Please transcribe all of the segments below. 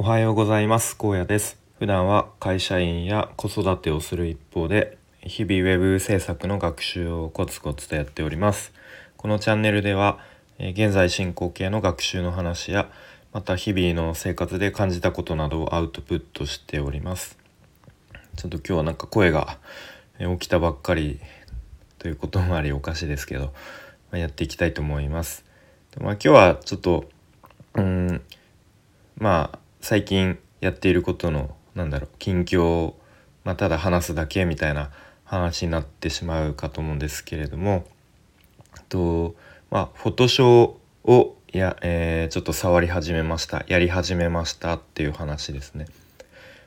おはようございます。高野です。普段は会社員や子育てをする一方で日々ウェブ制作の学習をコツコツとやっております。このチャンネルでは現在進行形の学習の話やまた日々の生活で感じたことなどをアウトプットしております。ちょっと今日はなんか声が起きたばっかりということもありおかしいですけど、ま、やっていきたいと思います。まあ、今日はちょっとうんまあ最近やっていることのなんだろう近況を、まあ、ただ話すだけみたいな話になってしまうかと思うんですけれどもとまあフォトショーをや、えー、ちょっと触り始めましたやり始めましたっていう話ですね。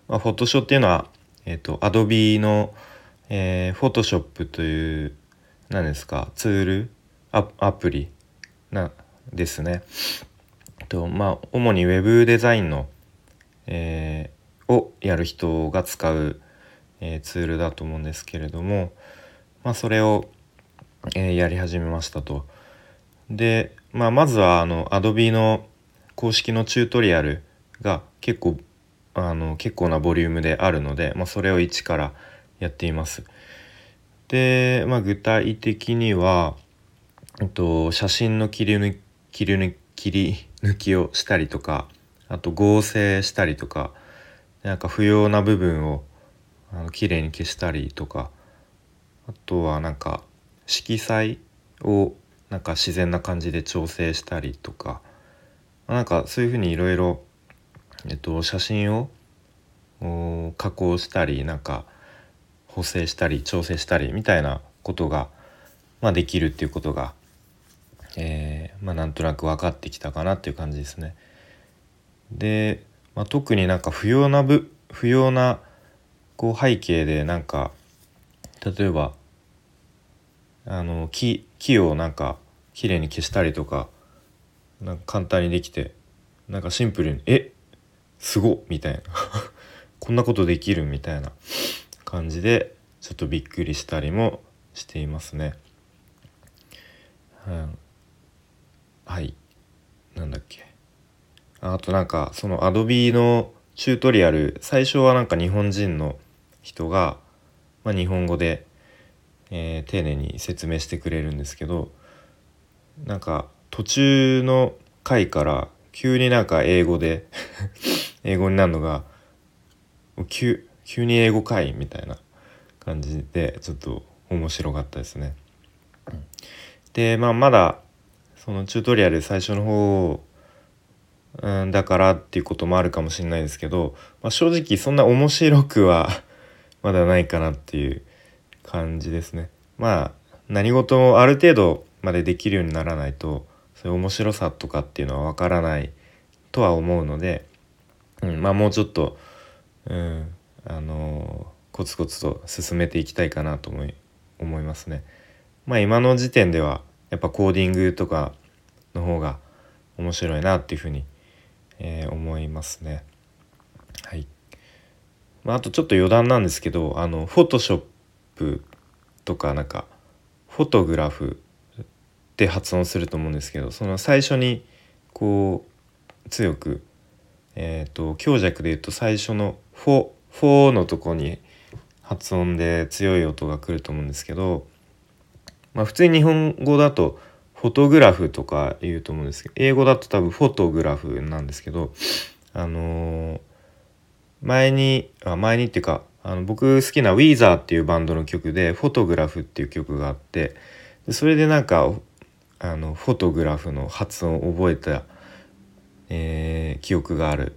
まあ、フォトショーっていうのは、えーと、と Adobe の、えー、Photoshop という何ですかツール？アプリなですね。とまあ主に Web デザインの、えー、をやる人が使う、えー、ツールだと思うんですけれども、まあ、それを、えー、やり始めましたと。で、まあ、まずはあの Adobe の公式のチュートリアルが結構あの結構なボリュームであるので、まあ、それを一からやっています。で、まあ、具体的には、えっと、写真の切り抜切り抜切り抜きをしたりとかあと合成したりとかなんか不要な部分をあの綺麗に消したりとかあとはなんか色彩をなんか自然な感じで調整したりとかなんかそういうふうにいろいろ写真を加工したりなんか補正したり調整したりみたいなことが、まあ、できるっていうことが、えー、まあ、なんとなく分かってきたかなっていう感じですね。で、まあ、特になんか不要な部不要なこう背景でなんか例えばあの木木をなんか綺麗に消したりとかなんか簡単にできてなんかシンプルに「えすご!」みたいな こんなことできるみたいな感じでちょっとびっくりしたりもしていますね。うん、はいなんだっけあとなんかその Adobe のチュートリアル最初はなんか日本人の人が、まあ、日本語で、えー、丁寧に説明してくれるんですけどなんか途中の回から急になんか英語で 英語になるのが急急に英語かいみたいな感じでちょっと面白かったですね。でまあまだそのチュートリアル最初の方、うん、だからっていうこともあるかもしれないですけど、まあ、正直そんな面白くは まだないかなっていう感じですね。まあ何事もある程度までできるようにならないとそういう面白さとかっていうのはわからないとは思うので、うん、まあもうちょっと、うん、あのコツコツと進めていきたいかなと思い思いますね。まあ今の時点ではやっぱコーディングとかの方が面白いなっていうふうに、えー、思いますね。はい。まあ、あとちょっと余談なんですけどあのフォトショップとかなんかフォトグラフって発音すると思うんですけどその最初にこう強くえっ、ー、と強弱で言うと最初の「フォ」フォのとこに発音で強い音が来ると思うんですけど、まあ、普通に日本語だとフォトグラフとか言うと思うんですけど英語だと多分フォトグラフなんですけどあのー、前にあ前にっていうかあの僕好きなウィーザーっていうバンドの曲で「フォトグラフ」っていう曲があってでそれでなんかあのフォトグラフの発音を覚えた、えー、記憶がある。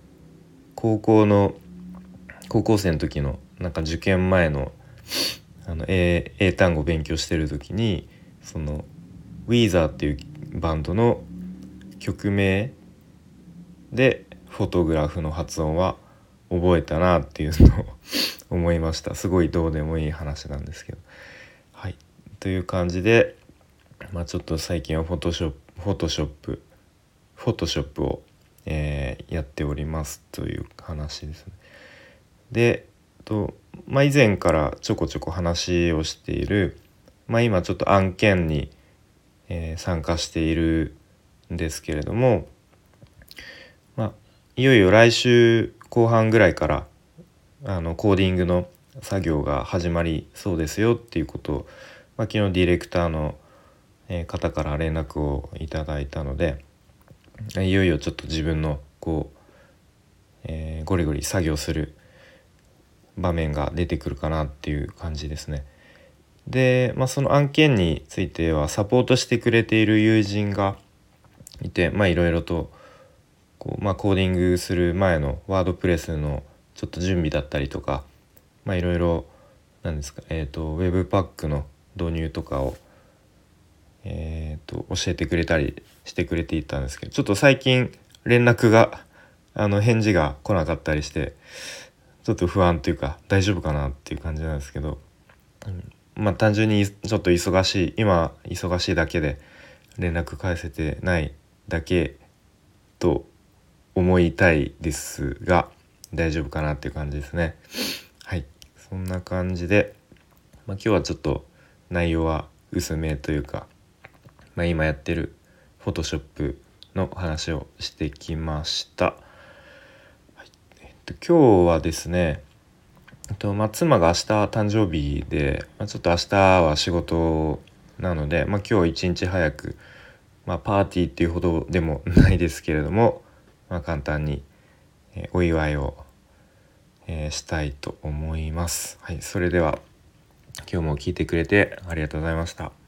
高校の高校生の時のなんか受験前のあの英英単語勉強してる時にそのウィーザーっていうバンドの曲名でフォトグラフの発音は覚えたなっていうのを思いましたすごいどうでもいい話なんですけど。はいという感じで、まあ、ちょっと最近はフォトショップフォトショップフォトショップを、えー、やっておりますという話ですね。でと、まあ、以前からちょこちょこ話をしている、まあ、今ちょっと案件に、えー、参加しているんですけれども、まあいよいよ来週後半ぐらいからあのコーディングの作業が始まりそうですよっていうことを、まあ、昨日ディレクターの方から連絡をいただいたのでいよいよちょっと自分のこう、えー、ゴリゴリ作業する場面が出てくるかなっていう感じですね。で、まあ、その案件についてはサポートしてくれている友人がいていろいろとこう、まあ、コーディングする前のワードプレスのちょっと準備だったりとかいろいろなんですかえっ、ー、とウェブパックの導入とかをえーと、と教えてくれたりしてくれていたんですけどちょっと最近連絡があの返事が来なかったりしてちょっと不安というか大丈夫かなっていう感じなんですけど、うん、まあ単純にちょっと忙しい今忙しいだけで連絡返せてないだけと思いたいですが大丈夫かなっていう感じですね。はい。そんな感じで、まあ、今日はちょっと内容は薄めというか、まあ、今やってるフォトショップの話をしてきました、はい。えっと、今日はですねとまあ、妻が明日誕生日で、まあ、ちょっと明日は仕事なので、まあ、今日一日早く、まあ、パーティーっていうほどでもないですけれども、まあ、簡単に、えお祝いを、えー、したいと思います。はい、それでは今日も聞いてくれてありがとうございました。